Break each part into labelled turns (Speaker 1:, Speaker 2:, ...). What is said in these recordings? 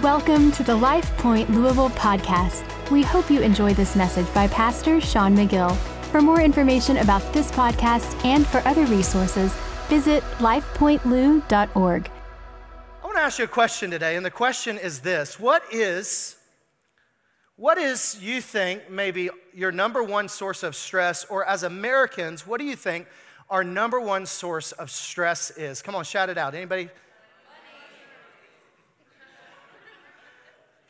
Speaker 1: Welcome to the Life Point Louisville podcast. We hope you enjoy this message by Pastor Sean McGill. For more information about this podcast and for other resources, visit lifepointlou.org.
Speaker 2: I want to ask you a question today, and the question is this What is, what is you think maybe your number one source of stress, or as Americans, what do you think our number one source of stress is? Come on, shout it out. Anybody?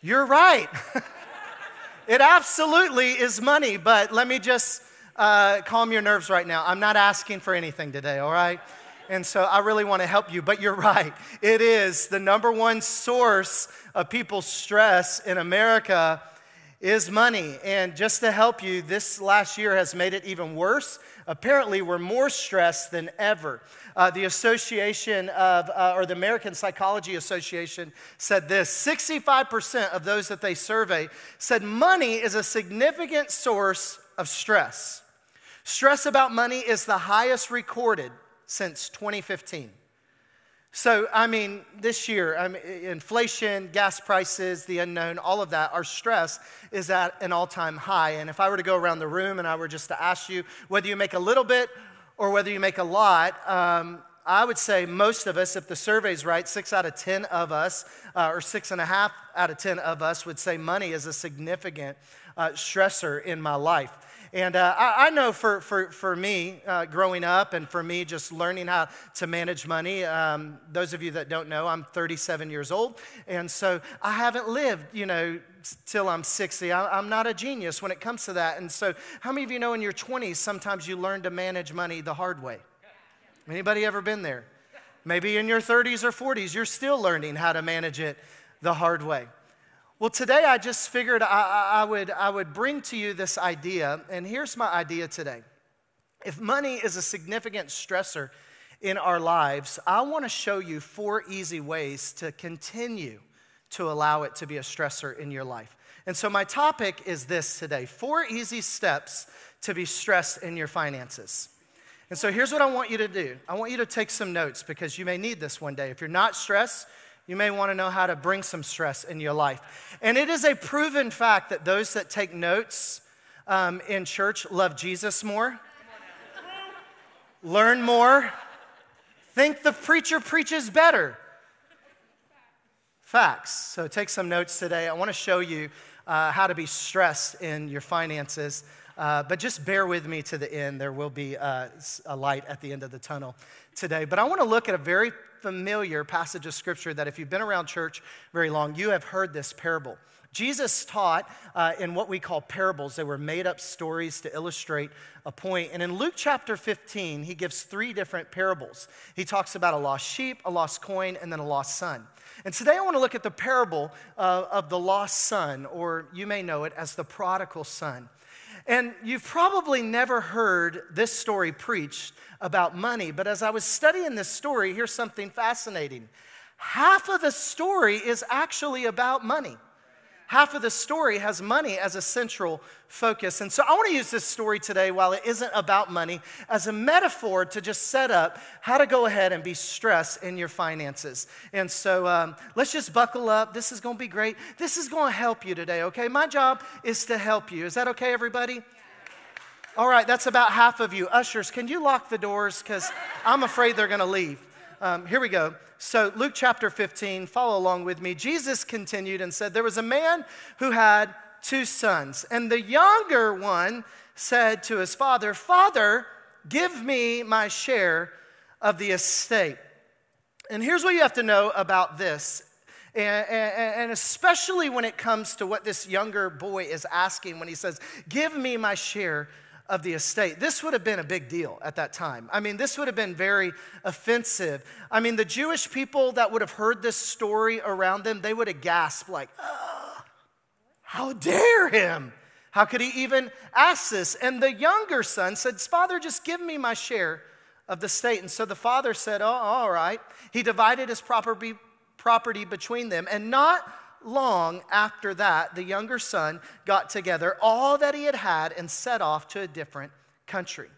Speaker 2: You're right. it absolutely is money, but let me just uh, calm your nerves right now. I'm not asking for anything today, all right? And so I really want to help you, but you're right. It is the number one source of people's stress in America is money. And just to help you, this last year has made it even worse. Apparently, we're more stressed than ever. Uh, the Association of, uh, or the American Psychology Association said this 65% of those that they survey said money is a significant source of stress. Stress about money is the highest recorded since 2015. So, I mean, this year, I mean, inflation, gas prices, the unknown, all of that, our stress is at an all time high. And if I were to go around the room and I were just to ask you whether you make a little bit or whether you make a lot, um, I would say most of us, if the survey's right, six out of 10 of us, uh, or six and a half out of 10 of us would say money is a significant uh, stressor in my life. And uh, I, I, know for, for, for me, uh, growing up, and for me, just learning how to manage money, um, those of you that don't know, I'm 37 years old. And so I haven't lived, you know, till I'm 60. I, I'm not a genius when it comes to that. And so, how many of you know in your 20s, sometimes you learn to manage money the hard way? Anybody ever been there? Maybe in your 30s or 40s, you're still learning how to manage it the hard way. Well, today I just figured I, I, would, I would bring to you this idea, and here's my idea today. If money is a significant stressor in our lives, I want to show you four easy ways to continue to allow it to be a stressor in your life. And so, my topic is this today four easy steps to be stressed in your finances. And so, here's what I want you to do I want you to take some notes because you may need this one day. If you're not stressed, you may want to know how to bring some stress in your life. And it is a proven fact that those that take notes um, in church love Jesus more, learn more, think the preacher preaches better. Facts. So take some notes today. I want to show you uh, how to be stressed in your finances. Uh, but just bear with me to the end. There will be uh, a light at the end of the tunnel today. But I want to look at a very familiar passage of scripture that if you've been around church very long, you have heard this parable. Jesus taught uh, in what we call parables. They were made up stories to illustrate a point. And in Luke chapter 15, he gives three different parables. He talks about a lost sheep, a lost coin, and then a lost son. And today I want to look at the parable uh, of the lost son, or you may know it as the prodigal son. And you've probably never heard this story preached about money, but as I was studying this story, here's something fascinating. Half of the story is actually about money. Half of the story has money as a central focus. And so I want to use this story today, while it isn't about money, as a metaphor to just set up how to go ahead and be stressed in your finances. And so um, let's just buckle up. This is going to be great. This is going to help you today, okay? My job is to help you. Is that okay, everybody? All right, that's about half of you. Ushers, can you lock the doors? Because I'm afraid they're going to leave. Um, here we go. So, Luke chapter 15, follow along with me. Jesus continued and said, There was a man who had two sons, and the younger one said to his father, Father, give me my share of the estate. And here's what you have to know about this. And, especially when it comes to what this younger boy is asking when he says, Give me my share of the estate. This would have been a big deal at that time. I mean, this would have been very offensive. I mean, the Jewish people that would have heard this story around them, they would have gasped, like, oh, how dare him? How could he even ask this? And the younger son said, Father, just give me my share of the state. And so the father said, Oh, all right. He divided his property, property between them, and not long after that, the younger son got together all that he had had and set off to a different country.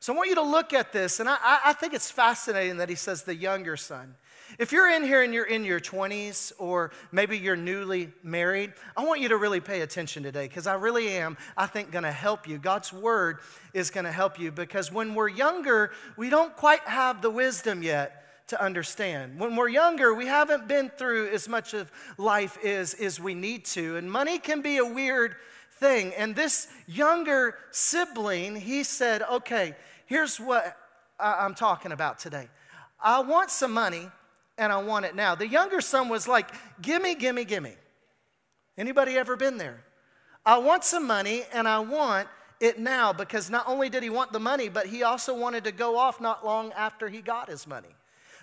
Speaker 2: So I want you to look at this, and I, I think it's fascinating that he says the younger son. If you're in here and you're in your 20s or maybe you're newly married, I want you to really pay attention today because I really am, I think, going to help you. God's word is going to help you because when we're younger, we don't quite have the wisdom yet to understand. When we're younger, we haven't been through as much of life as, as we need to, and money can be a weird thing. And this younger sibling, he said, Okay, here's what I'm talking about today. I want some money and I want it now. The younger son was like, Gimme, gimme, gimme. Anybody ever been there? I want some money and I want it now because not only did he want the money, but he also wanted to go off not long after he got his money.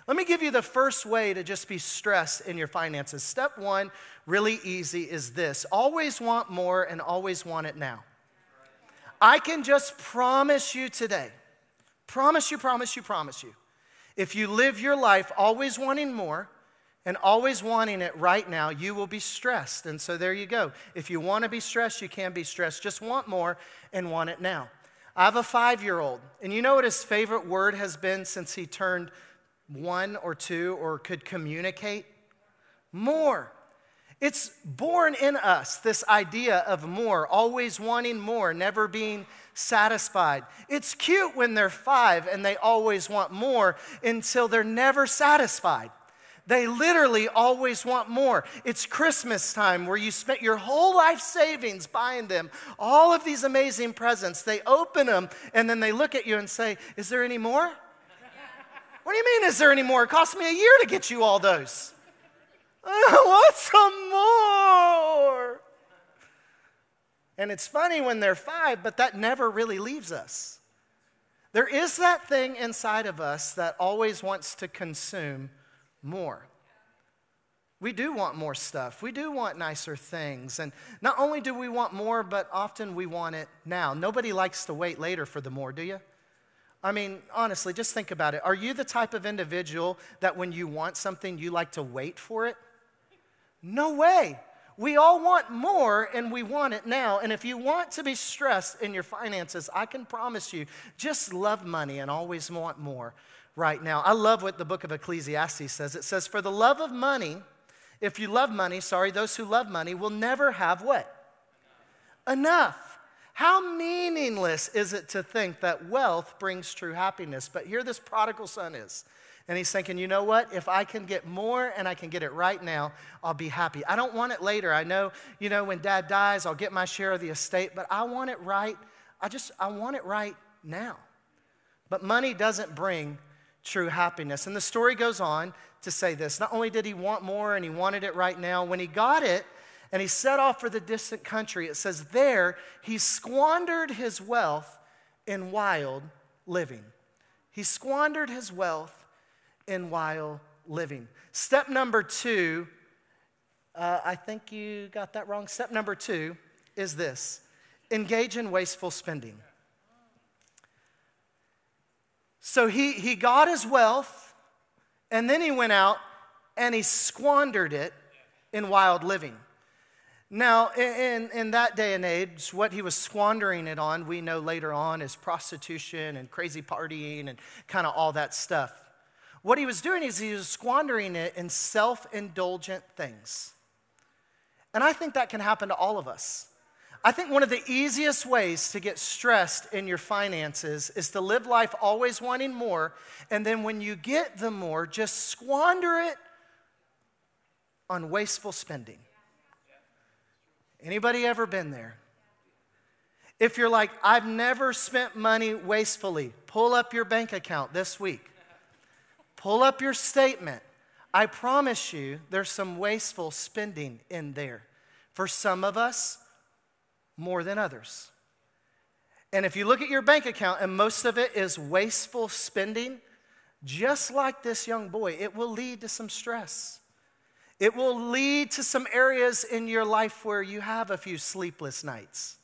Speaker 2: Let me give you the first way to just be stressed in your finances. Step one, really easy, is this always want more and always want it now. I can just promise you today, promise you, promise you, promise you if you live your life always wanting more and always wanting it right now, you will be stressed. And so there you go. If you want to be stressed, you can be stressed. Just want more and want it now. I have a five year old, and you know what his favorite word has been since he turned one or two or could communicate? More. It's born in us, this idea of more, always wanting more, never being satisfied. It's cute when they're five and they always want more until they're never satisfied. They literally always want more. It's Christmas time where you spent your whole life savings buying them all of these amazing presents. They open them and then they look at you and say, Is there any more? What do you mean, is there any more? It cost me a year to get you all those. Oh, I want some more. And it's funny when they're five, but that never really leaves us. There is that thing inside of us that always wants to consume more. We do want more stuff. We do want nicer things. And not only do we want more, but often we want it now. Nobody likes to wait later for the more, do you? I mean, honestly, just think about it. Are you the type of individual that when you want something, you like to wait for it? No way. We all want more and we want it now. And if you want to be stressed in your finances, I can promise you, just love money and always want more right now. I love what the book of Ecclesiastes says. It says, For the love of money, if you love money, sorry, those who love money will never have what? Enough. How meaningless is it to think that wealth brings true happiness? But here this prodigal son is. And he's thinking, you know what? If I can get more and I can get it right now, I'll be happy. I don't want it later. I know, you know, when dad dies, I'll get my share of the estate, but I want it right. I just, I want it right now. But money doesn't bring true happiness. And the story goes on to say this not only did he want more and he wanted it right now, when he got it, and he set off for the distant country. It says, There he squandered his wealth in wild living. He squandered his wealth in wild living. Step number two, uh, I think you got that wrong. Step number two is this engage in wasteful spending. So he, he got his wealth, and then he went out and he squandered it in wild living. Now, in, in that day and age, what he was squandering it on, we know later on, is prostitution and crazy partying and kind of all that stuff. What he was doing is he was squandering it in self indulgent things. And I think that can happen to all of us. I think one of the easiest ways to get stressed in your finances is to live life always wanting more, and then when you get the more, just squander it on wasteful spending. Anybody ever been there? If you're like, I've never spent money wastefully, pull up your bank account this week. Pull up your statement. I promise you, there's some wasteful spending in there. For some of us, more than others. And if you look at your bank account and most of it is wasteful spending, just like this young boy, it will lead to some stress. It will lead to some areas in your life where you have a few sleepless nights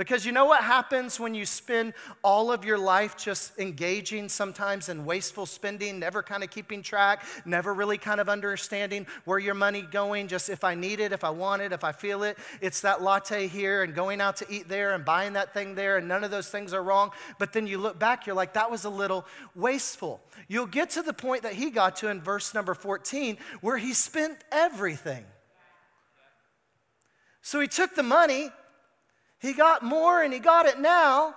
Speaker 2: Because you know what happens when you spend all of your life just engaging sometimes in wasteful spending, never kind of keeping track, never really kind of understanding where your money going, just if I need it, if I want it, if I feel it. It's that latte here and going out to eat there and buying that thing there, and none of those things are wrong. But then you look back, you're like, that was a little wasteful. You'll get to the point that he got to in verse number 14 where he spent everything. So he took the money he got more and he got it now.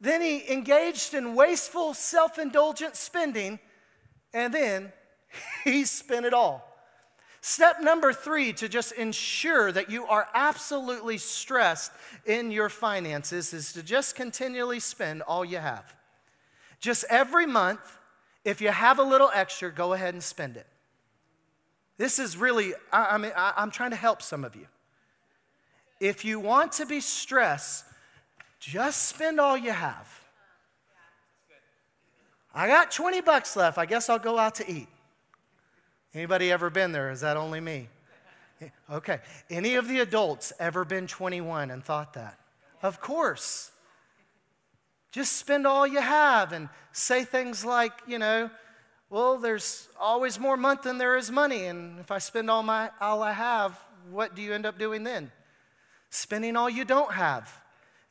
Speaker 2: Then he engaged in wasteful, self indulgent spending, and then he spent it all. Step number three to just ensure that you are absolutely stressed in your finances is to just continually spend all you have. Just every month, if you have a little extra, go ahead and spend it. This is really, I, I mean, I, I'm trying to help some of you. If you want to be stressed, just spend all you have. I got 20 bucks left. I guess I'll go out to eat. Anybody ever been there? Is that only me? Okay. Any of the adults ever been 21 and thought that? Of course. Just spend all you have and say things like, you know, well, there's always more month than there is money, and if I spend all my all I have, what do you end up doing then? Spending all you don't have.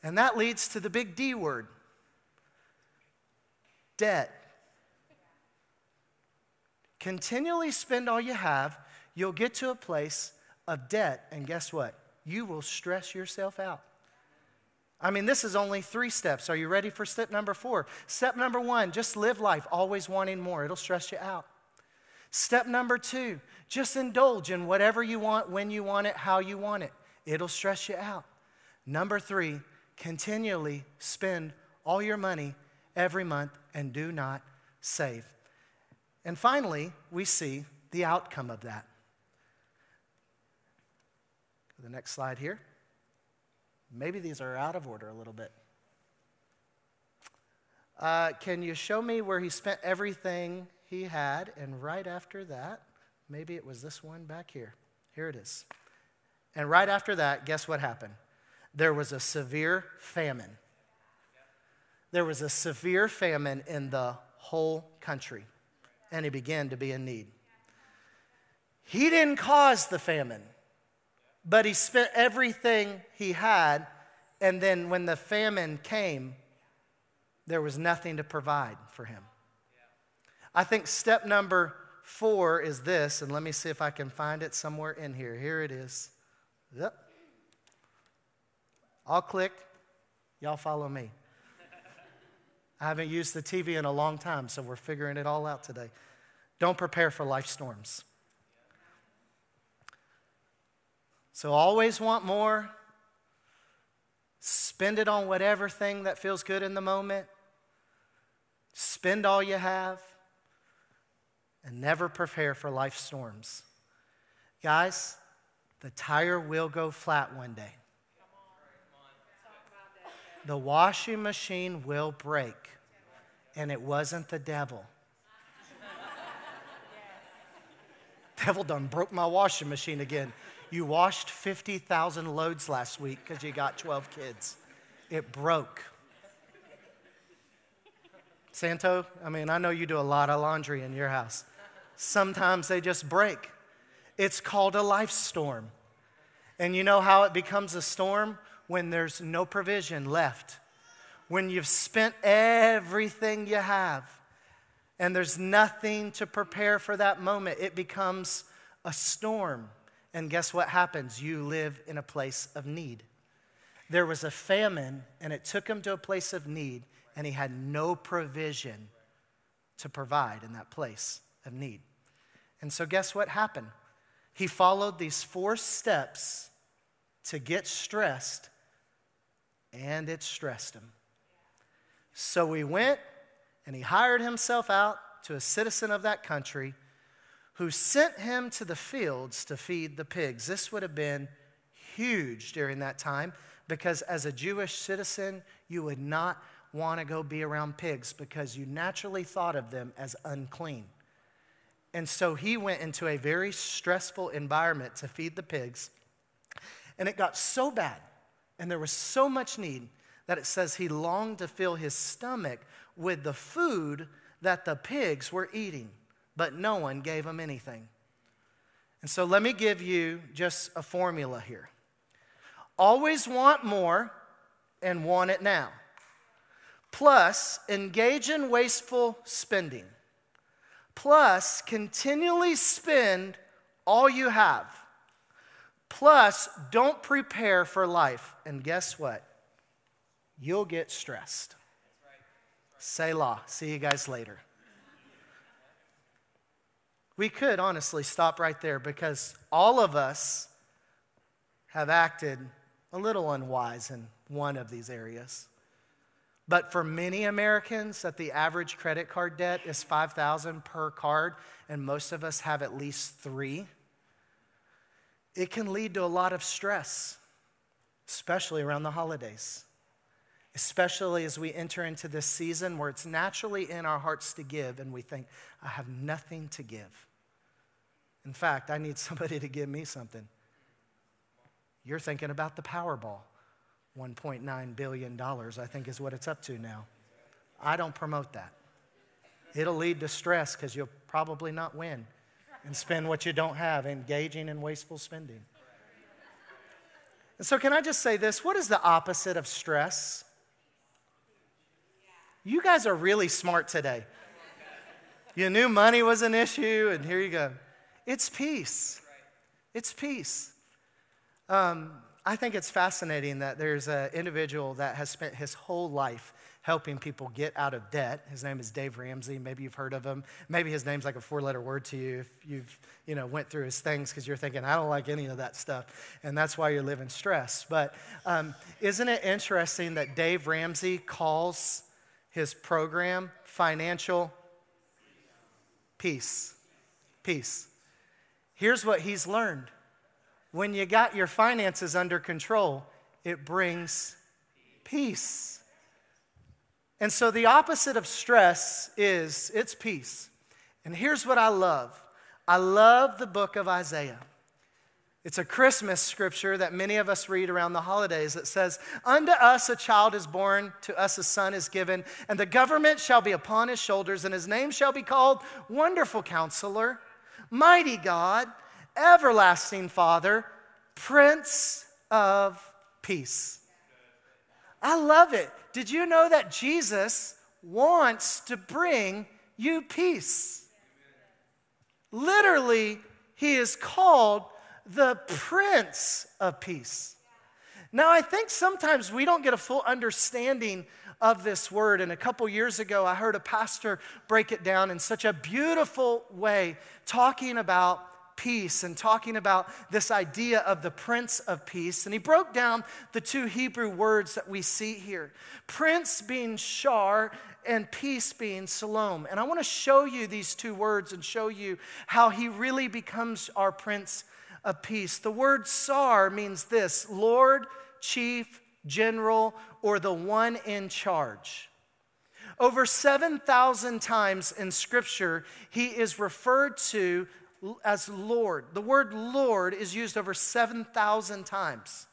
Speaker 2: And that leads to the big D word debt. Continually spend all you have, you'll get to a place of debt, and guess what? You will stress yourself out. I mean, this is only three steps. Are you ready for step number four? Step number one, just live life always wanting more. It'll stress you out. Step number two, just indulge in whatever you want, when you want it, how you want it it'll stress you out. Number three, continually spend all your money every month and do not save. And finally, we see the outcome of that. The next slide here. Maybe these are out of order a little bit. Uh, can you show me where he spent everything he had? And right after that, maybe it was this one back here. Here it is. And right after that, guess what happened? There was a severe famine. There was a severe famine in the whole country, and he began to be in need. He didn't cause the famine, but he spent everything he had, and then when the famine came, there was nothing to provide for him. I think step number four is this, and let me see if I can find it somewhere in here. Here it is. Yep. I'll click. Y'all follow me. I haven't used the TV in a long time, so we're figuring it all out today. Don't prepare for life storms. So always want more. Spend it on whatever thing that feels good in the moment. Spend all you have. And never prepare for life storms. Guys, the tire will go flat one day. The washing machine will break, and it wasn't the devil. devil done broke my washing machine again. You washed 50,000 loads last week because you got 12 kids. It broke. Santo, I mean, I know you do a lot of laundry in your house. Sometimes they just break. It's called a life storm. And you know how it becomes a storm? When there's no provision left. When you've spent everything you have and there's nothing to prepare for that moment, it becomes a storm. And guess what happens? You live in a place of need. There was a famine, and it took him to a place of need, and he had no provision to provide in that place of need. And so, guess what happened? He followed these four steps to get stressed, and it stressed him. So he went and he hired himself out to a citizen of that country who sent him to the fields to feed the pigs. This would have been huge during that time because, as a Jewish citizen, you would not want to go be around pigs because you naturally thought of them as unclean. And so he went into a very stressful environment to feed the pigs. And it got so bad And there was so much need that it says he longed to fill his stomach with the food that the pigs were eating, but no one gave him anything. And so let me give you just a formula here. Always want more and want it now. Plus, engage in wasteful spending. Plus, continually spend all you have. Plus, don't prepare for life. And guess what? You'll get stressed. Selah. See you guys later. We could honestly stop right there because all of us have acted a little unwise in one of these areas. But for many Americans, that the average credit card debt is 5000 per card, and most of us have at least three, it can lead to a lot of stress, especially around the holidays. Especially as we enter into this season where it's naturally in our hearts to give, and we think, I have nothing to give. In fact, I need somebody to give me something. You're thinking about the Powerball. $1.9 billion, I think, is what it's up to now. I don't promote that. It'll lead to stress because you'll probably not win and spend what you don't have, engaging in wasteful spending. And so, can I just say this? What is the opposite of stress? You guys are really smart today. You knew money was an issue, and here you go. It's peace. It's peace. Um, I think it's fascinating that there's an individual that has spent his whole life helping people get out of debt. His name is Dave Ramsey. Maybe you've heard of him. Maybe his name's like a four-letter word to you if you've, you know, went through his things because you're thinking, I don't like any of that stuff, and that's why you're living stress. But um, isn't it interesting that Dave Ramsey calls his program financial peace? Peace. Here's what he's learned when you got your finances under control, it brings peace. And so the opposite of stress is it's peace. And here's what I love I love the book of Isaiah. It's a Christmas scripture that many of us read around the holidays that says, Unto us a child is born, to us a son is given, and the government shall be upon his shoulders, and his name shall be called Wonderful Counselor, Mighty God, everlasting Father, Prince of Peace. I love it. Did you know that Jesus wants to bring you peace? Literally, he is called the Prince of Peace. Now, I think sometimes we don't get a full understanding of this word. And a couple years ago, I heard a pastor break it down in such a beautiful way, talking about peace and talking about this idea of the Prince of Peace. And he broke down the two Hebrew words that we see here Prince being Shar and peace being Shalom. And I want to show you these two words and show you how he really becomes our Prince of Peace. The word Sar means this Lord, Chief, General, or the one in charge. Over 7,000 times in Scripture, he is referred to as Lord. The word Lord is used over 7,000 times.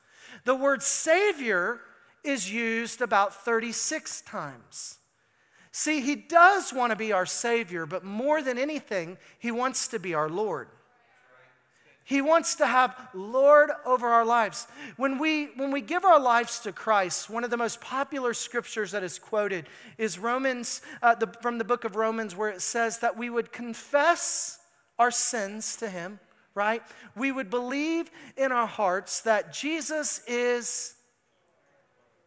Speaker 2: The word Savior is used about 36 times. See, He does want to be our Savior, but more than anything, He wants to be our Lord. He wants to have Lord over our lives. When we, when we give our lives to Christ, one of the most popular scriptures that is quoted is Romans, uh, the, from the book of Romans, where it says that we would confess our sins to Him, right? We would believe in our hearts that Jesus is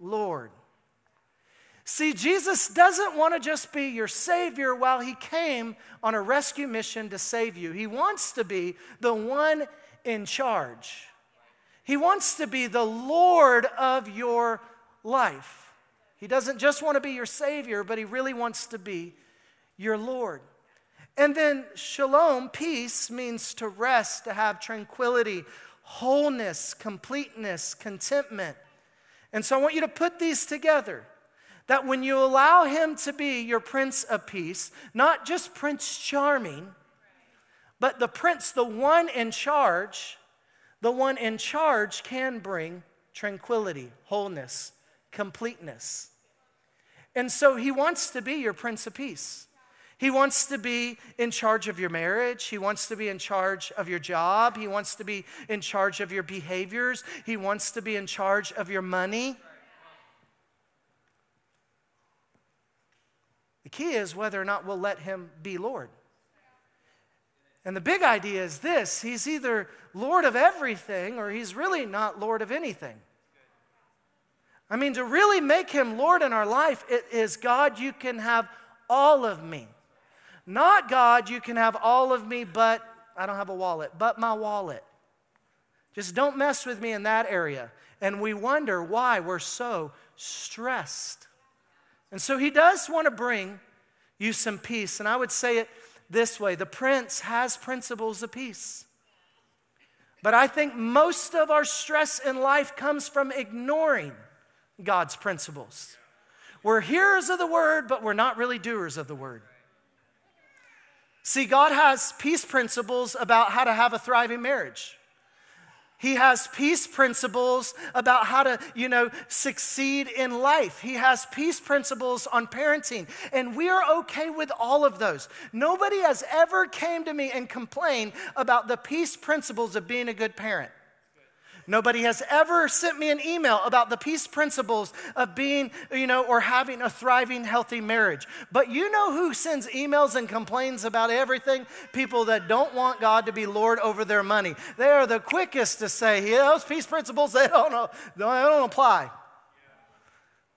Speaker 2: Lord. See, Jesus doesn't want to just be your Savior while He came on a rescue mission to save you. He wants to be the one in charge. He wants to be the Lord of your life. He doesn't just want to be your Savior, but He really wants to be your Lord. And then shalom, peace, means to rest, to have tranquility, wholeness, completeness, contentment. And so I want you to put these together that when you allow him to be your Prince of Peace, not just Prince Charming, but the Prince, the one in charge, the one in charge can bring tranquility, wholeness, completeness. And so he wants to be your Prince of Peace. He wants to be in charge of your marriage. He wants to be in charge of your job. He wants to be in charge of your behaviors. He wants to be in charge of your money. The key is whether or not we'll let him be Lord. And the big idea is this He's either Lord of everything or He's really not Lord of anything. I mean, to really make Him Lord in our life, it is God, you can have all of me. Not God, you can have all of me, but I don't have a wallet, but my wallet. Just don't mess with me in that area. And we wonder why we're so stressed. And so He does want to bring you some peace. And I would say it this way the prince has principles of peace. But I think most of our stress in life comes from ignoring God's principles. We're hearers of the word, but we're not really doers of the word. See, God has peace principles about how to have a thriving marriage. He has peace principles about how to, you know, succeed in life. He has peace principles on parenting. And we are okay with all of those. Nobody has ever came to me and complained about the peace principles of being a good parent. Nobody has ever sent me an email about the peace principles of being, you know, or having a thriving, healthy marriage. But you know who sends emails and complains about everything? People that don't want God to be Lord over their money. They are the quickest to say, yeah, those peace principles, they don't, know, they don't apply.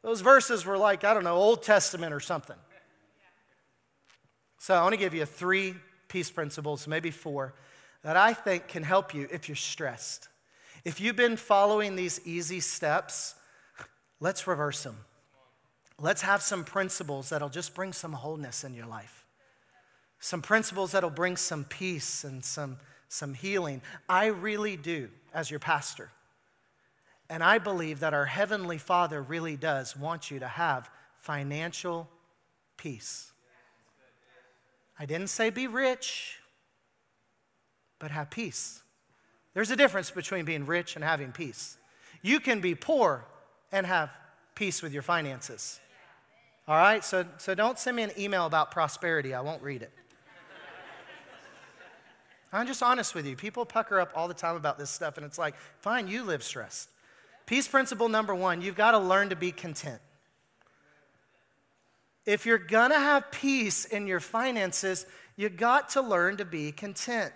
Speaker 2: Those verses were like, I don't know, Old Testament or something. So I want to give you three peace principles, maybe four, that I think can help you if you're stressed. If you've been following these easy steps, let's reverse them. Let's have some principles that'll just bring some wholeness in your life. Some principles that'll bring some peace and some, some healing. I really do, as your pastor. And I believe that our Heavenly Father really does want you to have financial peace. I didn't say be rich, but have peace. There's a difference between being rich and having peace. You can be poor and have peace with your finances. All right? So, so don't send me an email about prosperity. I won't read it. I'm just honest with you. People pucker up all the time about this stuff, and it's like, fine, you live stressed. Peace principle number one you've got to learn to be content. If you're gonna have peace in your finances, you got to learn to be content.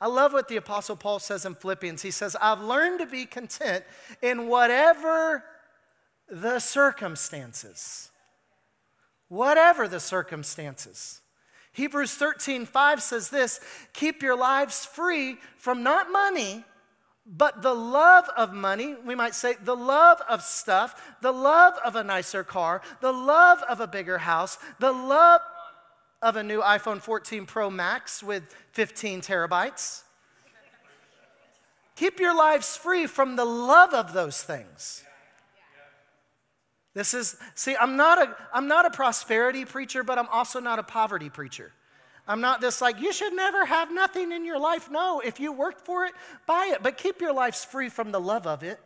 Speaker 2: I love what the Apostle Paul says in Philippians. He says, I've learned to be content in whatever the circumstances. Whatever the circumstances. Hebrews 13, 5 says this keep your lives free from not money, but the love of money, we might say the love of stuff, the love of a nicer car, the love of a bigger house, the love of a new iPhone 14 Pro Max with 15 terabytes. Keep your lives free from the love of those things. This is, see, I'm not, a, I'm not a prosperity preacher, but I'm also not a poverty preacher. I'm not this like, you should never have nothing in your life. No, if you worked for it, buy it, but keep your lives free from the love of it.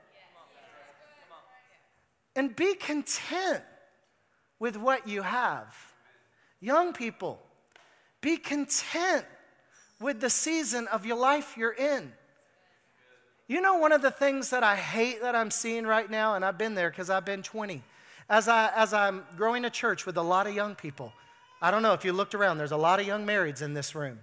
Speaker 2: And be content with what you have. Young people, be content with the season of your life you're in. You know, one of the things that I hate that I'm seeing right now, and I've been there because I've been 20, as, I, as I'm growing a church with a lot of young people, I don't know if you looked around, there's a lot of young marrieds in this room.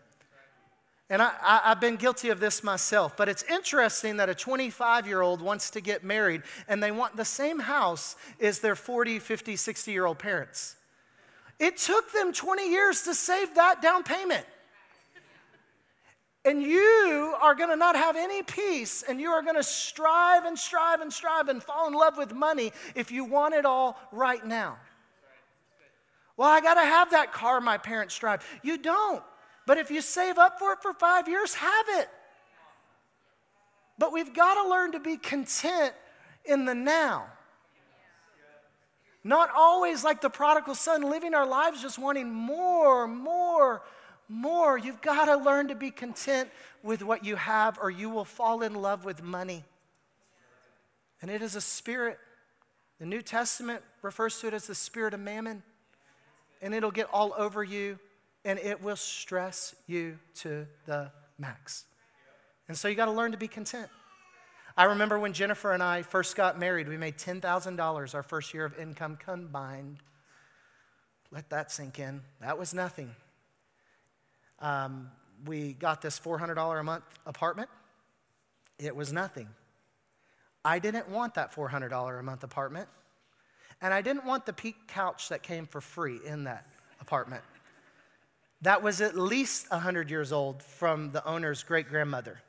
Speaker 2: And I, have been guilty of this myself, but it's interesting that a 25 year old wants to get married and they want the same house as their 40, 50, 60 year old parents. It took them 20 years to save that down payment. And you are going to not have any peace, and you are going to strive and strive and strive and fall in love with money if you want it all right now. Well, I got to have that car my parents drive. You don't. But if you save up for it for five years, have it. But we've got to learn to be content in the now. Not always like the prodigal son, living our lives just wanting more, more, more. You've got to learn to be content with what you have, or you will fall in love with money. And it is a spirit. The New Testament refers to it as the spirit of mammon. And it'll get all over you and it will stress you to the max. And so you got to learn to be content. I remember when Jennifer and I first got married, we made $10,000 our first year of income combined. Let that sink in. That was nothing. Um, we got this $400 a month apartment. It was nothing. I didn't want that $400 a month apartment. And I didn't want the peak couch that came for free in that apartment. That was at least 100 years old from the owner's great grandmother.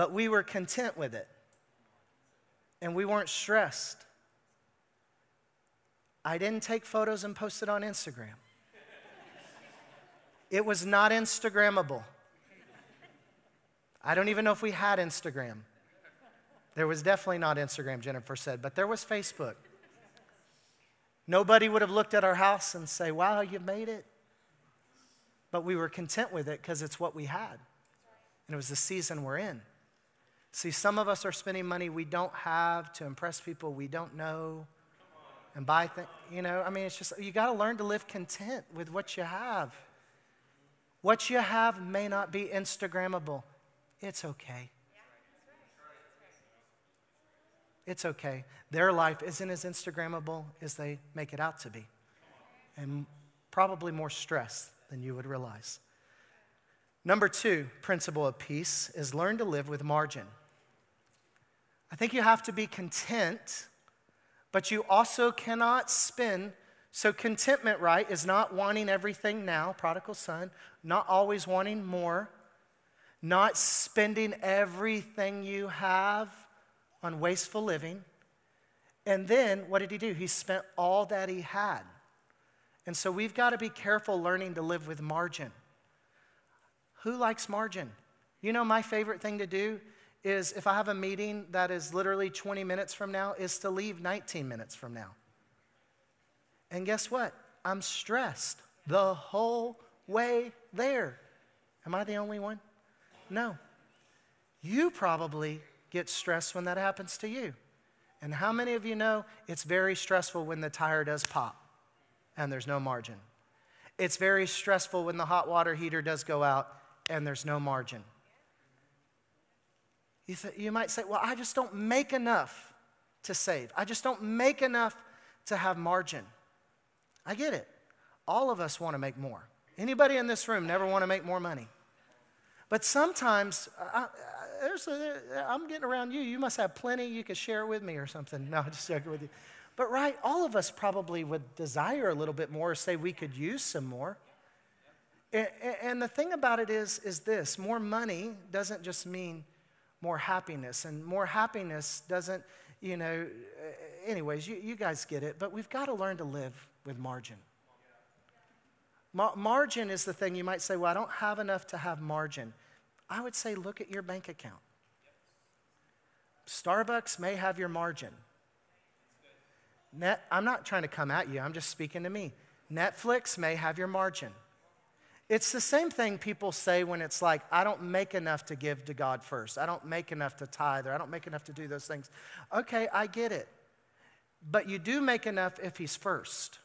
Speaker 2: But we were content with it. And we weren't stressed. I didn't take photos and post it on Instagram. It was not Instagrammable. I don't even know if we had Instagram. There was definitely not Instagram, Jennifer said, but there was Facebook. Nobody would have looked at our house and say, wow, you made it. But we were content with it because it's what we had. And it was the season we're in. See, some of us are spending money we don't have to impress people we don't know and buy things. You know, I mean, it's just, you got to learn to live content with what you have. What you have may not be Instagrammable. It's okay. It's okay. Their life isn't as Instagrammable as they make it out to be, and probably more stress than you would realize. Number two principle of peace is learn to live with margin. I think you have to be content, but you also cannot spend. So, contentment, right, is not wanting everything now, prodigal son, not always wanting more, not spending everything you have on wasteful living. And then what did he do? He spent all that he had. And so we've got to be careful learning to live with margin. Who likes margin? You know, my favorite thing to do is if I have a meeting that is literally 20 minutes from now, is to leave 19 minutes from now. And guess what? I'm stressed the whole way there. Am I the only one? No. You probably get stressed when that happens to you. And how many of you know it's very stressful when the tire does pop and there's no margin? It's very stressful when the hot water heater does go out and there's no margin. You, th- you might say, Well, I just don't make enough to save. I just don't make enough to have margin. I get it. All of us want to make more. Anybody in this room never want to make more money? But sometimes, I, there's a, I'm getting around you. You must have plenty you could share it with me or something. No, I just joking with you. But right, all of us probably would desire a little bit more, say we could use some more. And the thing about it is, is this more money doesn't just mean more happiness. And more happiness doesn't, you know, anyways, you, you guys get it. But we've got to learn to live with margin. Ma- margin is the thing you might say, well, I don't have enough to have margin. I would say look at your bank account. Starbucks may have your margin. Net, I'm not trying to come at you, I'm just speaking to me. Netflix may have your margin. It's the same thing people say when it's like, I don't make enough to give to God first. I don't make enough to tithe, or I don't make enough to do those things. Okay, I get it. But you do make enough if He's first.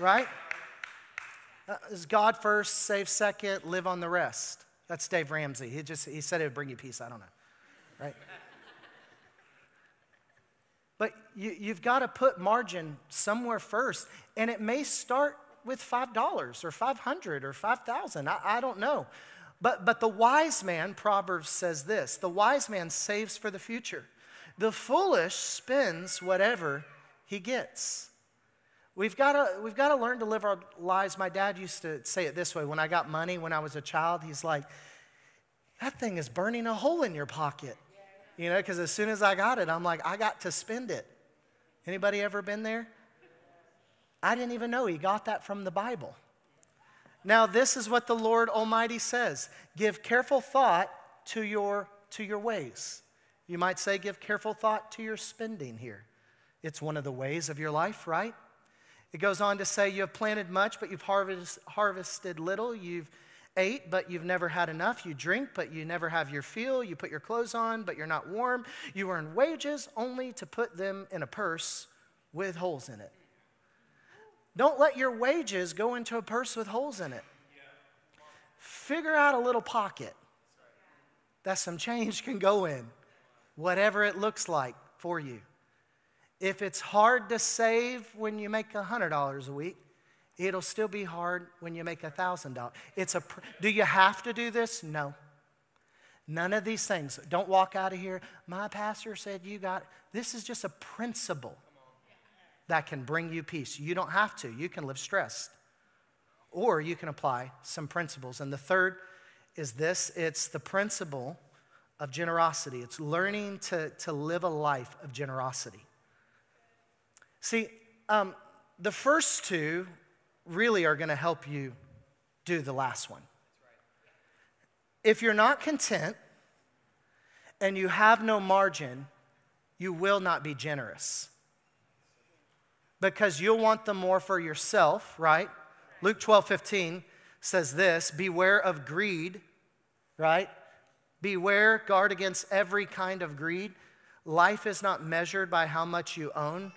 Speaker 2: Right? Uh, is God first, save second, live on the rest. That's Dave Ramsey. He just he said it would bring you peace. I don't know, right? but you, you've got to put margin somewhere first, and it may start with five dollars or five hundred or five thousand. I, I don't know, but but the wise man, Proverbs says this: the wise man saves for the future. The foolish spends whatever he gets. We've got to we've got to learn to live our lives. My dad used to say it this way when I got money when I was a child. He's like, that thing is burning a hole in your pocket. You know, because as soon as I got it, I'm like, I got to spend it. Anybody ever been there? I didn't even know he got that from the Bible. Now, this is what the Lord Almighty says give careful thought to your, to your ways. You might say, give careful thought to your spending here. It's one of the ways of your life, right? It goes on to say, You have planted much, but you've harvest, harvested little. You've ate, but you've never had enough. You drink, but you never have your fill. You put your clothes on, but you're not warm. You earn wages only to put them in a purse with holes in it. Don't let your wages go into a purse with holes in it. Figure out a little pocket that some change can go in, whatever it looks like for you. If it's hard to save when you make $100 a week, it'll still be hard when you make $1,000. It's a do you have to do this? No. None of these things. Don't walk out of here. My pastor said you got this is just a principle that can bring you peace. You don't have to. You can live stressed. Or you can apply some principles. And the third is this it's the principle of generosity. It's learning to, to live a life of generosity. See, um, the first two really are going to help you do the last one. If you're not content and you have no margin, you will not be generous. Because you'll want them more for yourself, right? Luke 12, 15 says this Beware of greed, right? Beware, guard against every kind of greed. Life is not measured by how much you own.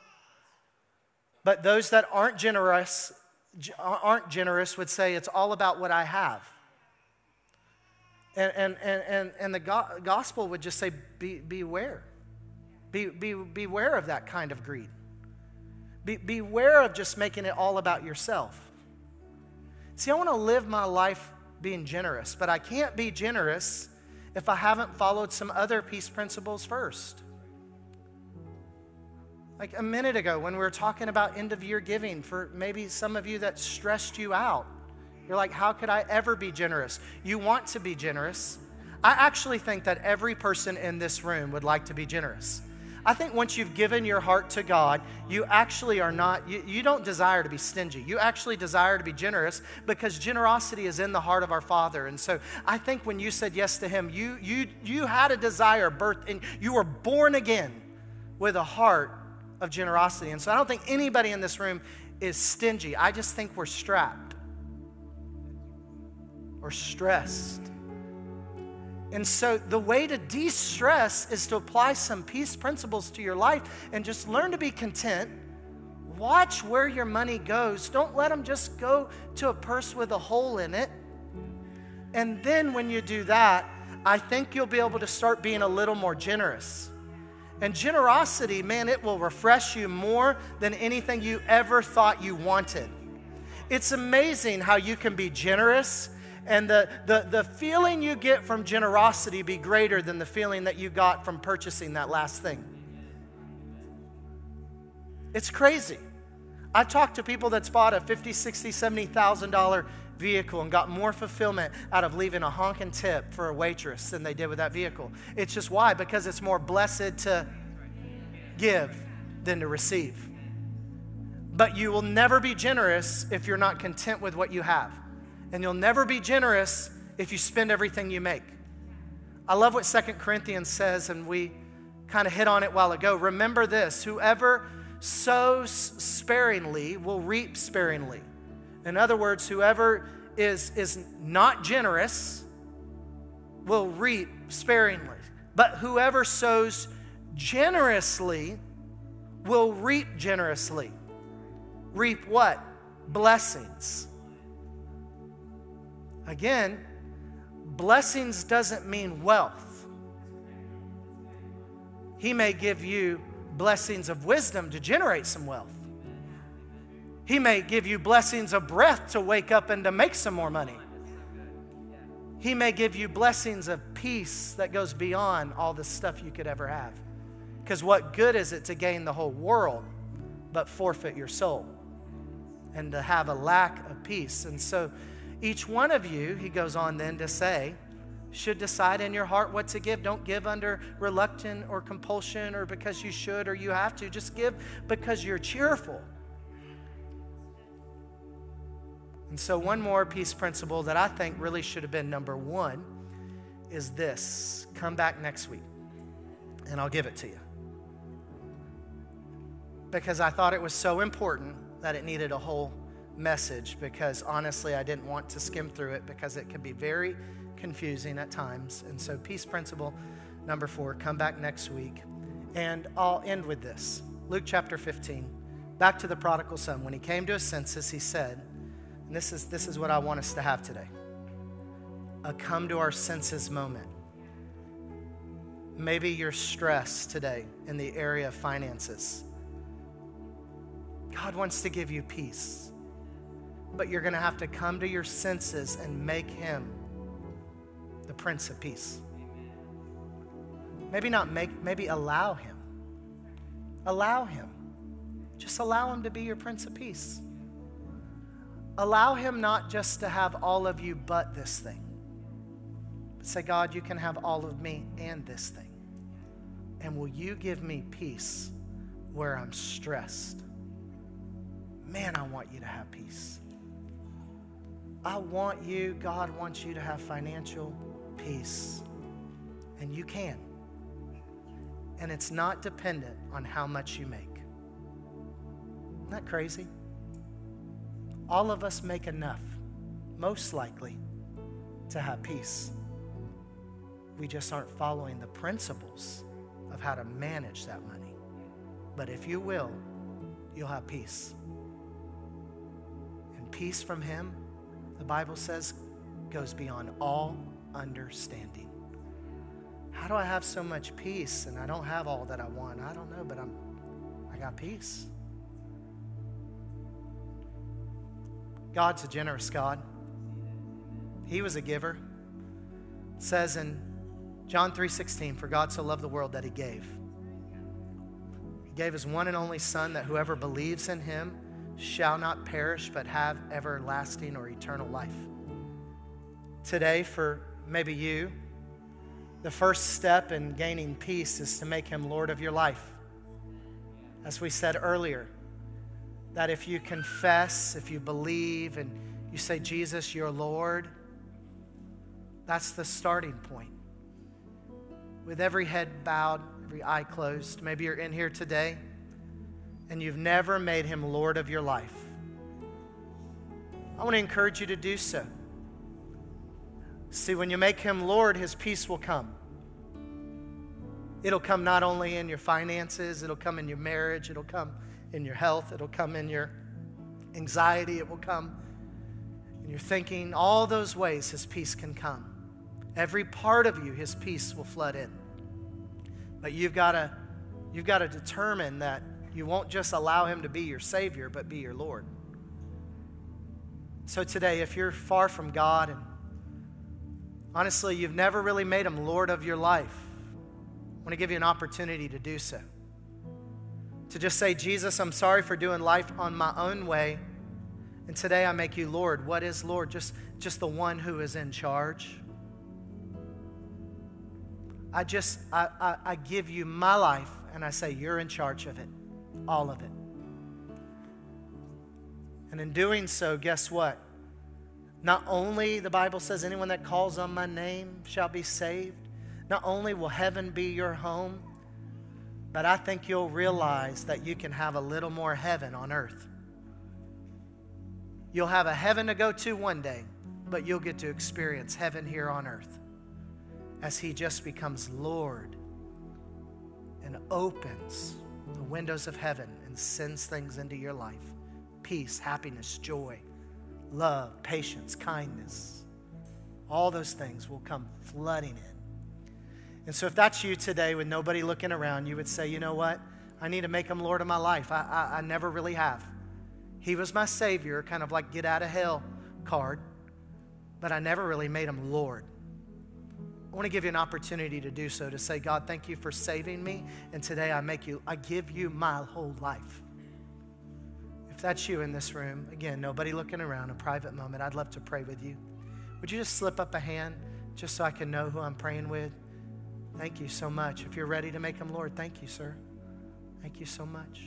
Speaker 2: But those that aren't generous aren't generous would say it's all about what I have. And, and, and, and the gospel would just say, be, beware. Be, be, beware of that kind of greed. Be, beware of just making it all about yourself. See, I want to live my life being generous, but I can't be generous if I haven't followed some other peace principles first. Like a minute ago, when we were talking about end of year giving, for maybe some of you that stressed you out, you're like, how could I ever be generous? You want to be generous. I actually think that every person in this room would like to be generous. I think once you've given your heart to God, you actually are not, you, you, don't desire to be stingy. You actually desire to be generous because generosity is in the heart of our Father. And so I think when you said yes to Him, you, you, you had a desire, birthed and you were born again with a heart of generosity. And so I don't think anybody in this room is stingy. I just think we're strapped or stressed. And so the way to de stress is to apply some peace principles to your life and just learn to be content. Watch where your money goes. Don't let them just go to a purse with a hole in it. And then when you do that, I think you'll be able to start being a little more generous. And generosity, man, it will refresh you more than anything you ever thought you wanted. It's amazing how you can be generous and the, the, the feeling you get from generosity be greater than the feeling that you got from purchasing that last thing. It's crazy. I've talked to people that's bought a 50, 60, 70,000 dollar vehicle and got more fulfillment out of leaving a honking tip for a waitress than they did with that vehicle. It's just why? Because it's more blessed to give than to receive. But you will never be generous if you're not content with what you have. And you'll never be generous if you spend everything you make. I love what Second Corinthians says, and we kind of hit on it while ago. Remember this whoever sows sparingly will reap sparingly. In other words, whoever is, is not generous will reap sparingly. But whoever sows generously will reap generously. Reap what? Blessings. Again, blessings doesn't mean wealth. He may give you blessings of wisdom to generate some wealth. He may give you blessings of breath to wake up and to make some more money. He may give you blessings of peace that goes beyond all the stuff you could ever have. Because what good is it to gain the whole world but forfeit your soul and to have a lack of peace? And so each one of you, he goes on then to say, should decide in your heart what to give. Don't give under reluctant or compulsion or because you should or you have to. Just give because you're cheerful. And so, one more peace principle that I think really should have been number one is this come back next week and I'll give it to you. Because I thought it was so important that it needed a whole message because honestly, I didn't want to skim through it because it can be very confusing at times. And so, peace principle number four, come back next week. And I'll end with this Luke chapter 15. Back to the prodigal son. When he came to his senses, he said, and this is, this is what I want us to have today a come to our senses moment. Maybe you're stressed today in the area of finances. God wants to give you peace, but you're going to have to come to your senses and make Him the Prince of Peace. Maybe not make, maybe allow Him. Allow Him. Just allow Him to be your Prince of Peace. Allow Him not just to have all of you but this thing, but say, God, you can have all of me and this thing. And will you give me peace where I'm stressed? Man, I want you to have peace. I want you, God wants you to have financial peace. And you can. And it's not dependent on how much you make. Isn't that crazy? All of us make enough, most likely, to have peace. We just aren't following the principles of how to manage that money. But if you will, you'll have peace. And peace from Him, the Bible says, goes beyond all understanding. How do I have so much peace and I don't have all that I want? I don't know, but I'm I got peace. God's a generous God. He was a giver. It says in John 3:16, for God so loved the world that he gave. He gave his one and only son that whoever believes in him shall not perish but have everlasting or eternal life. Today for maybe you, the first step in gaining peace is to make him Lord of your life. As we said earlier, that if you confess, if you believe, and you say, Jesus, you're Lord, that's the starting point. With every head bowed, every eye closed, maybe you're in here today and you've never made him Lord of your life. I want to encourage you to do so. See, when you make him Lord, his peace will come. It'll come not only in your finances, it'll come in your marriage, it'll come in your health, it'll come in your anxiety, it will come in your thinking. All those ways, His peace can come. Every part of you, His peace will flood in. But you've got to you've got to determine that you won't just allow Him to be your Savior, but be your Lord. So today, if you're far from God and honestly, you've never really made Him Lord of your life, I want to give you an opportunity to do so to just say, Jesus, I'm sorry for doing life on my own way. And today I make you Lord. What is Lord? Just, just the one who is in charge. I just, I, I, I give you my life and I say, You're in charge of it, all of it. And in doing so, guess what? Not only, the Bible says, anyone that calls on my name shall be saved. Not only will heaven be your home, but I think you'll realize that you can have a little more heaven on earth. You'll have a heaven to go to one day, but you'll get to experience heaven here on earth as He just becomes Lord and opens the windows of heaven and sends things into your life peace, happiness, joy, love, patience, kindness. All those things will come flooding in. And so, if that's you today with nobody looking around, you would say, you know what? I need to make him Lord of my life. I, I, I never really have. He was my Savior, kind of like get out of hell card, but I never really made him Lord. I want to give you an opportunity to do so, to say, God, thank you for saving me, and today I make you, I give you my whole life. If that's you in this room, again, nobody looking around, a private moment, I'd love to pray with you. Would you just slip up a hand just so I can know who I'm praying with? Thank you so much. If you're ready to make him Lord, thank you, sir. Thank you so much.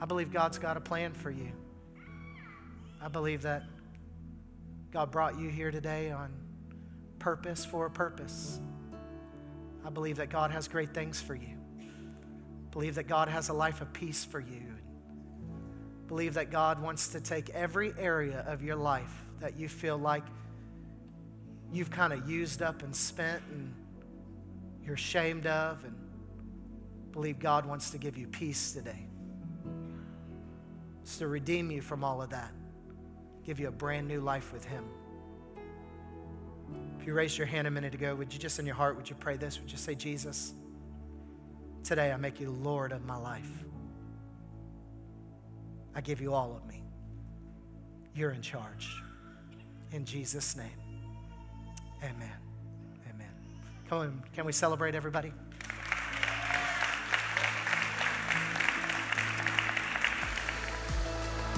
Speaker 2: I believe God's got a plan for you. I believe that God brought you here today on purpose for a purpose. I believe that God has great things for you. Believe that God has a life of peace for you. believe that God wants to take every area of your life that you feel like you've kind of used up and spent and you're ashamed of, and believe God wants to give you peace today. It's to redeem you from all of that, give you a brand new life with Him. If you raised your hand a minute ago, would you just in your heart, would you pray this? Would you say, Jesus, today I make you Lord of my life? I give you all of me. You're in charge. In Jesus' name, amen. Amen. Come on, can we celebrate everybody?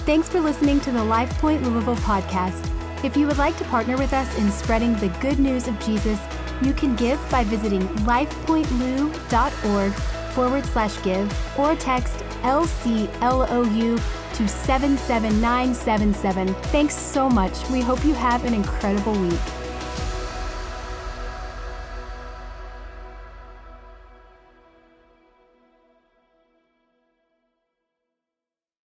Speaker 1: Thanks for listening to the LifePoint Louisville podcast. If you would like to partner with us in spreading the good news of Jesus, you can give by visiting lifepointlou.org forward slash give or text LCLOU to 77977. Thanks so much. We hope you have an incredible week.